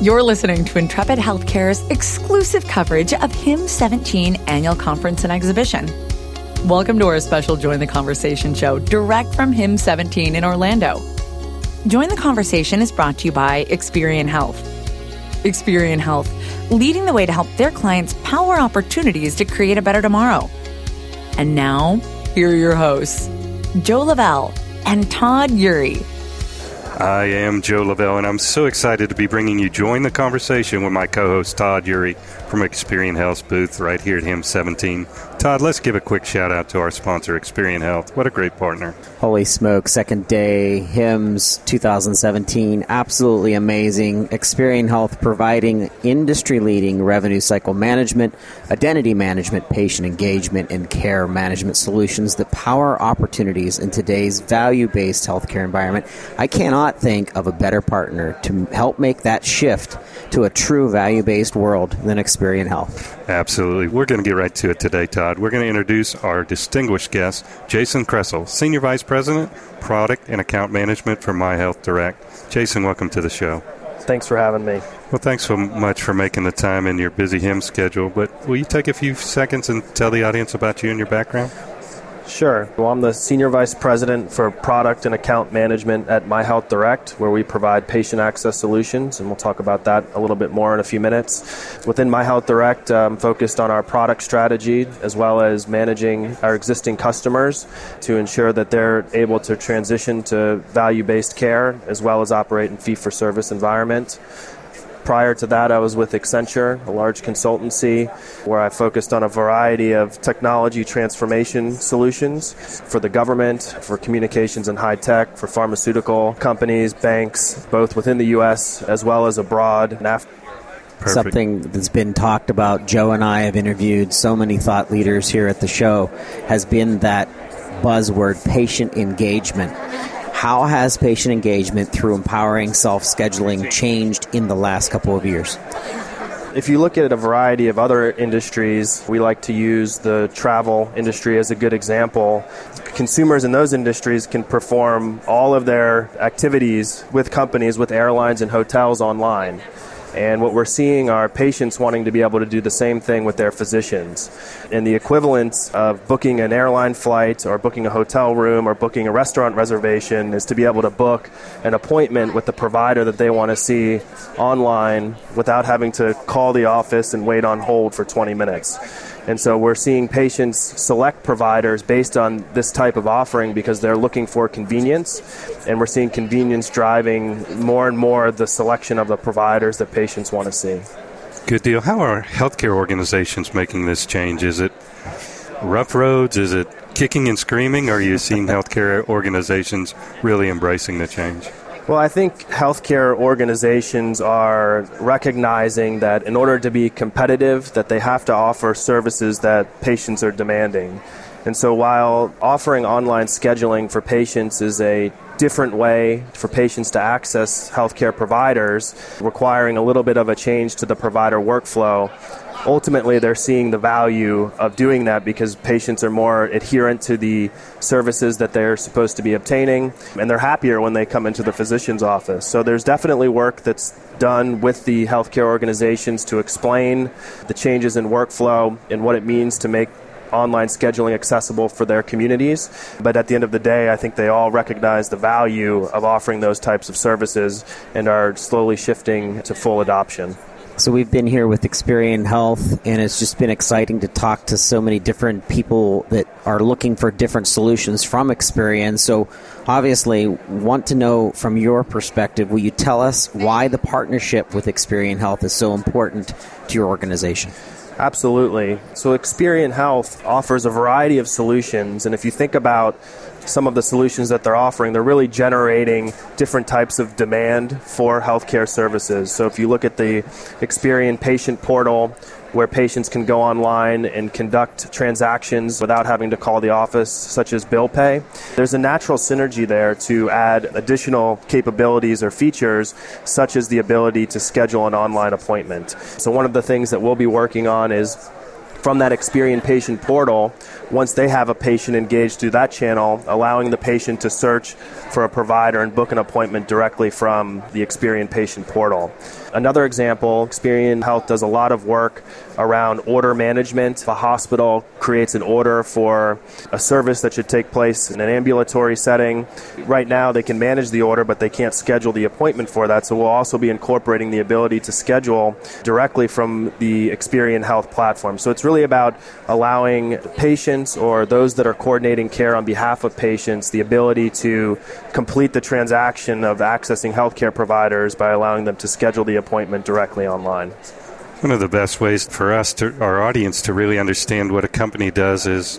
You're listening to Intrepid Healthcare's exclusive coverage of HIMSS 17 annual conference and exhibition. Welcome to our special Join the Conversation show, direct from HIMSS 17 in Orlando. Join the Conversation is brought to you by Experian Health. Experian Health, leading the way to help their clients power opportunities to create a better tomorrow. And now, here are your hosts, Joe Lavelle and Todd Eury. I am Joe Lavelle, and I'm so excited to be bringing you Join the Conversation with my co host Todd Eury from Experian Health's booth right here at HIMSS 17. Todd, let's give a quick shout out to our sponsor, Experian Health. What a great partner. Holy smoke, second day, HIMSS 2017, absolutely amazing. Experian Health providing industry leading revenue cycle management, identity management, patient engagement, and care management solutions that power opportunities in today's value based healthcare environment. I cannot think of a better partner to help make that shift to a true value based world than Experian Health. Absolutely. We're going to get right to it today, Todd. We're going to introduce our distinguished guest, Jason Kressel, Senior Vice President, Product and Account Management for My Health Direct. Jason, welcome to the show. Thanks for having me. Well, thanks so much for making the time in your busy HIMSS schedule. But will you take a few seconds and tell the audience about you and your background? Sure. Well, I'm the Senior Vice President for Product and Account Management at My Health Direct, where we provide patient access solutions, and we'll talk about that a little bit more in a few minutes. Within My Health Direct, I'm focused on our product strategy as well as managing our existing customers to ensure that they're able to transition to value based care as well as operate in fee for service environment. Prior to that, I was with Accenture, a large consultancy, where I focused on a variety of technology transformation solutions for the government, for communications and high tech, for pharmaceutical companies, banks, both within the U.S. as well as abroad. Perfect. Something that's been talked about, Joe and I have interviewed so many thought leaders here at the show, has been that buzzword patient engagement how has patient engagement through empowering self scheduling changed in the last couple of years? If you look at a variety of other industries, we like to use the travel industry as a good example. Consumers in those industries can perform all of their activities with companies, with airlines and hotels online. And what we're seeing are patients wanting to be able to do the same thing with their physicians. And the equivalence of booking an airline flight or booking a hotel room or booking a restaurant reservation is to be able to book an appointment with the provider that they want to see online without having to call the office and wait on hold for 20 minutes. And so we're seeing patients select providers based on this type of offering because they're looking for convenience. And we're seeing convenience driving more and more the selection of the providers that patients want to see. Good deal. How are healthcare organizations making this change? Is it rough roads? Is it kicking and screaming? Or are you seeing healthcare organizations really embracing the change? Well, I think healthcare organizations are recognizing that in order to be competitive, that they have to offer services that patients are demanding. And so while offering online scheduling for patients is a different way for patients to access healthcare providers, requiring a little bit of a change to the provider workflow, ultimately they're seeing the value of doing that because patients are more adherent to the services that they're supposed to be obtaining and they're happier when they come into the physician's office. So there's definitely work that's done with the healthcare organizations to explain the changes in workflow and what it means to make online scheduling accessible for their communities. But at the end of the day, I think they all recognize the value of offering those types of services and are slowly shifting to full adoption. So we've been here with Experian Health, and it's just been exciting to talk to so many different people that are looking for different solutions from Experian. So obviously, want to know from your perspective, will you tell us why the partnership with Experian Health is so important to your organization? Absolutely. So Experian Health offers a variety of solutions, and if you think about some of the solutions that they're offering, they're really generating different types of demand for healthcare services. So if you look at the Experian patient portal, where patients can go online and conduct transactions without having to call the office, such as bill pay. There's a natural synergy there to add additional capabilities or features, such as the ability to schedule an online appointment. So, one of the things that we'll be working on is from that Experian patient portal once they have a patient engaged through that channel, allowing the patient to search for a provider and book an appointment directly from the Experian patient portal. Another example, Experian Health does a lot of work around order management. If a hospital creates an order for a service that should take place in an ambulatory setting, right now they can manage the order, but they can't schedule the appointment for that. So we'll also be incorporating the ability to schedule directly from the Experian Health platform. So it's really about allowing patients or those that are coordinating care on behalf of patients the ability to complete the transaction of accessing healthcare providers by allowing them to schedule the appointment directly online. One of the best ways for us, to, our audience, to really understand what a company does is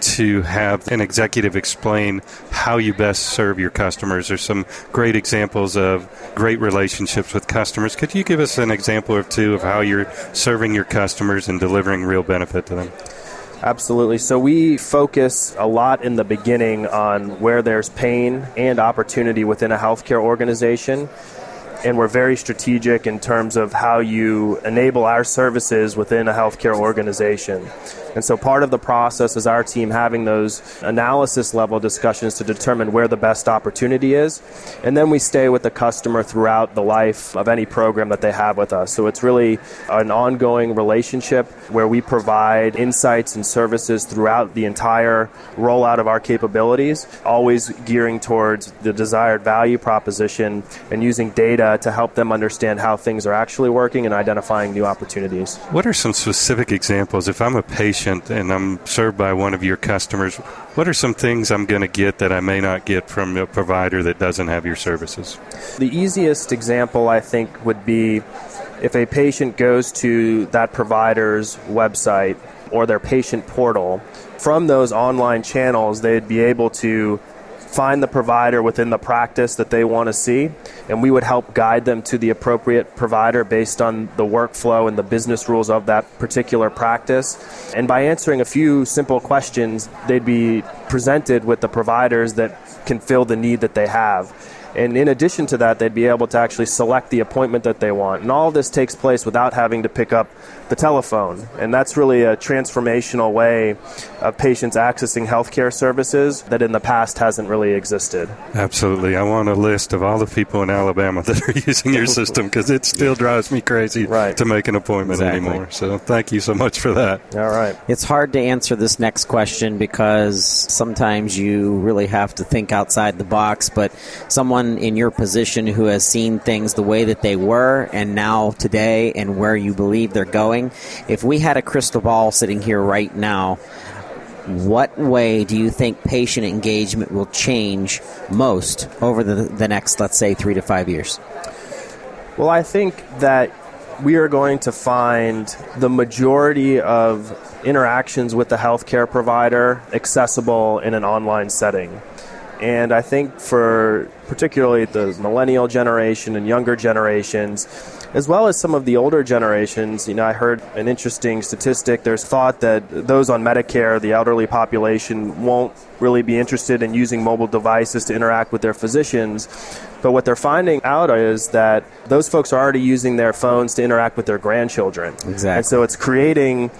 to have an executive explain how you best serve your customers. There's some great examples of great relationships with customers. Could you give us an example or two of how you're serving your customers and delivering real benefit to them? Absolutely. So we focus a lot in the beginning on where there's pain and opportunity within a healthcare organization and we're very strategic in terms of how you enable our services within a healthcare organization. And so part of the process is our team having those analysis level discussions to determine where the best opportunity is. And then we stay with the customer throughout the life of any program that they have with us. So it's really an ongoing relationship where we provide insights and services throughout the entire rollout of our capabilities, always gearing towards the desired value proposition and using data Uh, to help them understand how things are actually working and identifying new opportunities. What are some specific examples? If I'm a patient, patient and I'm served by one of your customers, what are some things I'm going to get that I may not get from a provider that doesn't have your services? The easiest example, I think, would be if a patient goes to that provider's website or their patient portal, from those online channels, they'd be able to find the provider within the practice that they want to see, and we would help guide them to the appropriate provider based on the workflow and the business rules of that particular practice. And by answering a few simple questions, they'd be presented with the providers that can fill the need that they have. And in addition to that, they'd be able to actually select the appointment that they want. And all this takes place without having to pick up the telephone. And that's really a transformational way of patients accessing healthcare services that in the past hasn't really existed. Absolutely. I want a list of all the people in Alabama that are using your system because it still drives me crazy right. to make an appointment exactly. anymore. So thank you so much for that. All right. It's hard to answer this next question because sometimes you really have to think outside the box, but someone in your position who has seen things the way that they were and now today and where you believe they're going going. If we had a crystal ball sitting here right now, what way do you think patient engagement will change most over the, the next, let's say, three to five years? Well, I think that we are going to find the majority of interactions with the healthcare provider accessible in an online setting. And I think for particularly the millennial generation and younger generations, as well as some of the older generations. You know, I heard an interesting statistic. There's thought that those on Medicare, the elderly population, won't really be interested in using mobile devices to interact with their physicians. But what they're finding out is that those folks are already using their phones to interact with their grandchildren. Exactly. And so it's creating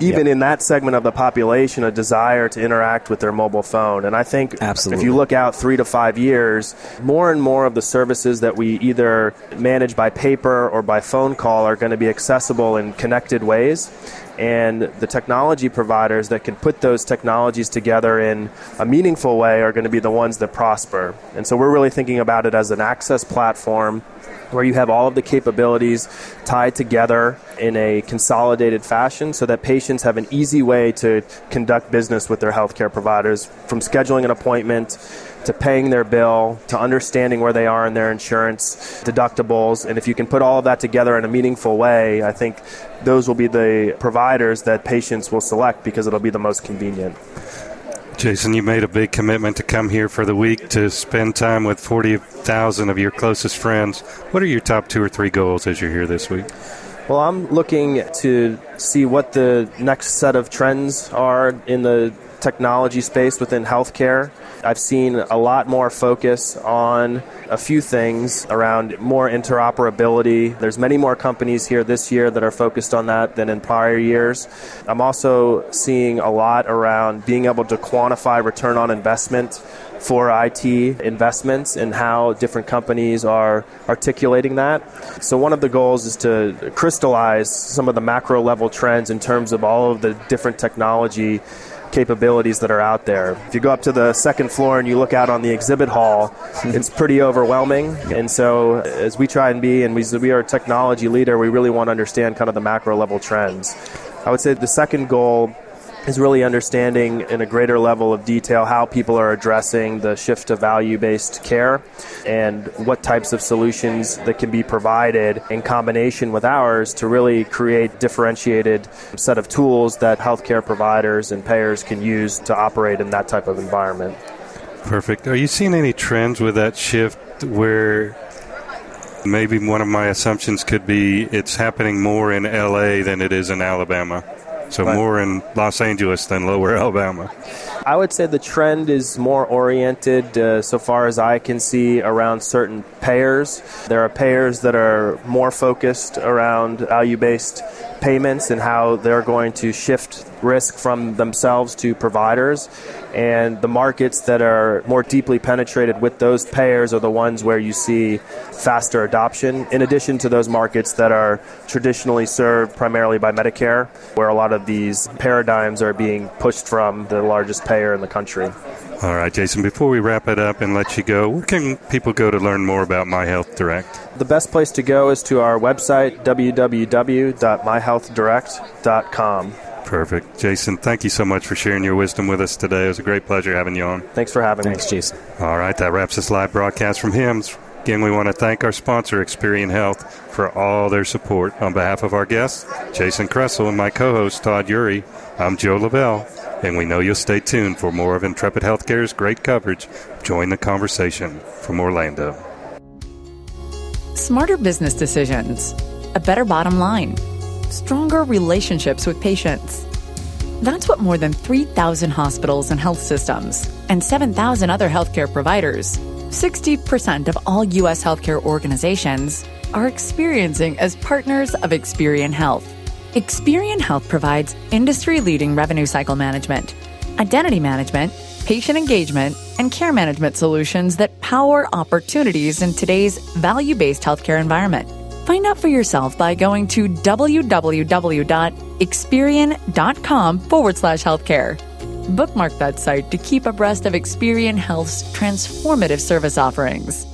even yep. in that segment of the population, a desire to interact with their mobile phone. And I think Absolutely. if you look out three to five years, more and more of the services that we either manage by paper or by phone call are going to be accessible in connected ways. And the technology providers that can put those technologies together in a meaningful way are going to be the ones that prosper. And so we're really thinking about it as an access platform where you have all of the capabilities tied together in a consolidated fashion so that patients have an easy way to conduct business with their healthcare providers from scheduling an appointment to paying their bill to understanding where they are in their insurance deductibles and if you can put all of that together in a meaningful way i think those will be the providers that patients will select because it'll be the most convenient Jason, you made a big commitment to come here for the week to spend time with 40,000 of your closest friends. What are your top two or three goals as you're here this week? Well, I'm looking to see what the next set of trends are in the technology space within healthcare. I've seen a lot more focus on a few things around more interoperability. There's many more companies here this year that are focused on that than in prior years. I'm also seeing a lot around being able to quantify return on investment for IT investments and how different companies are articulating that. So, one of the goals is to crystallize some of the macro level trends in terms of all of the different technology capabilities that are out there. If you go up to the second floor and you look out on the exhibit hall, it's pretty overwhelming. And so, as we try and be, and we, we are a technology leader, we really want to understand kind of the macro level trends. I would say the second goal is really understanding in a greater level of detail how people are addressing the shift to value based care and what types of solutions that can be provided in combination with ours to really create differentiated set of tools that healthcare providers and payers can use to operate in that type of environment. Perfect. Are you seeing any trends with that shift where maybe one of my assumptions could be it's happening more in LA than it is in Alabama? So more in Los Angeles than lower Alabama. I would say the trend is more oriented, uh, so far as I can see, around certain payers. There are payers that are more focused around value based payments and how they're going to shift risk from themselves to providers. And the markets that are more deeply penetrated with those payers are the ones where you see faster adoption, in addition to those markets that are traditionally served primarily by Medicare, where a lot of these paradigms are being pushed from the largest payer in the country. All right, Jason, before we wrap it up and let you go, where can people go to learn more about My Health Direct? The best place to go is to our website, www.myhealthdirect.com. Perfect. Jason, thank you so much for sharing your wisdom with us today. It was a great pleasure having you on. Thanks for having Thanks, me. Thanks, Jason. All right, that wraps this live broadcast from HIMSS. Again, we want to thank our sponsor, Experian Health, for all their support. On behalf of our guests, Jason Kressel, and my co host, Todd Eury, I'm Joe Lavelle, and we know you'll stay tuned for more of Intrepid Healthcare's great coverage. Join the conversation from Orlando. Smarter business decisions, a better bottom line, stronger relationships with patients. That's what more than 3,000 hospitals and health systems and 7,000 other healthcare providers 60% of all U.S. healthcare organizations are experiencing as partners of Experian Health. Experian Health provides industry leading revenue cycle management, identity management, patient engagement, and care management solutions that power opportunities in today's value based healthcare environment. Find out for yourself by going to www.experian.com forward slash healthcare. Bookmark that site to keep abreast of Experian Health's transformative service offerings.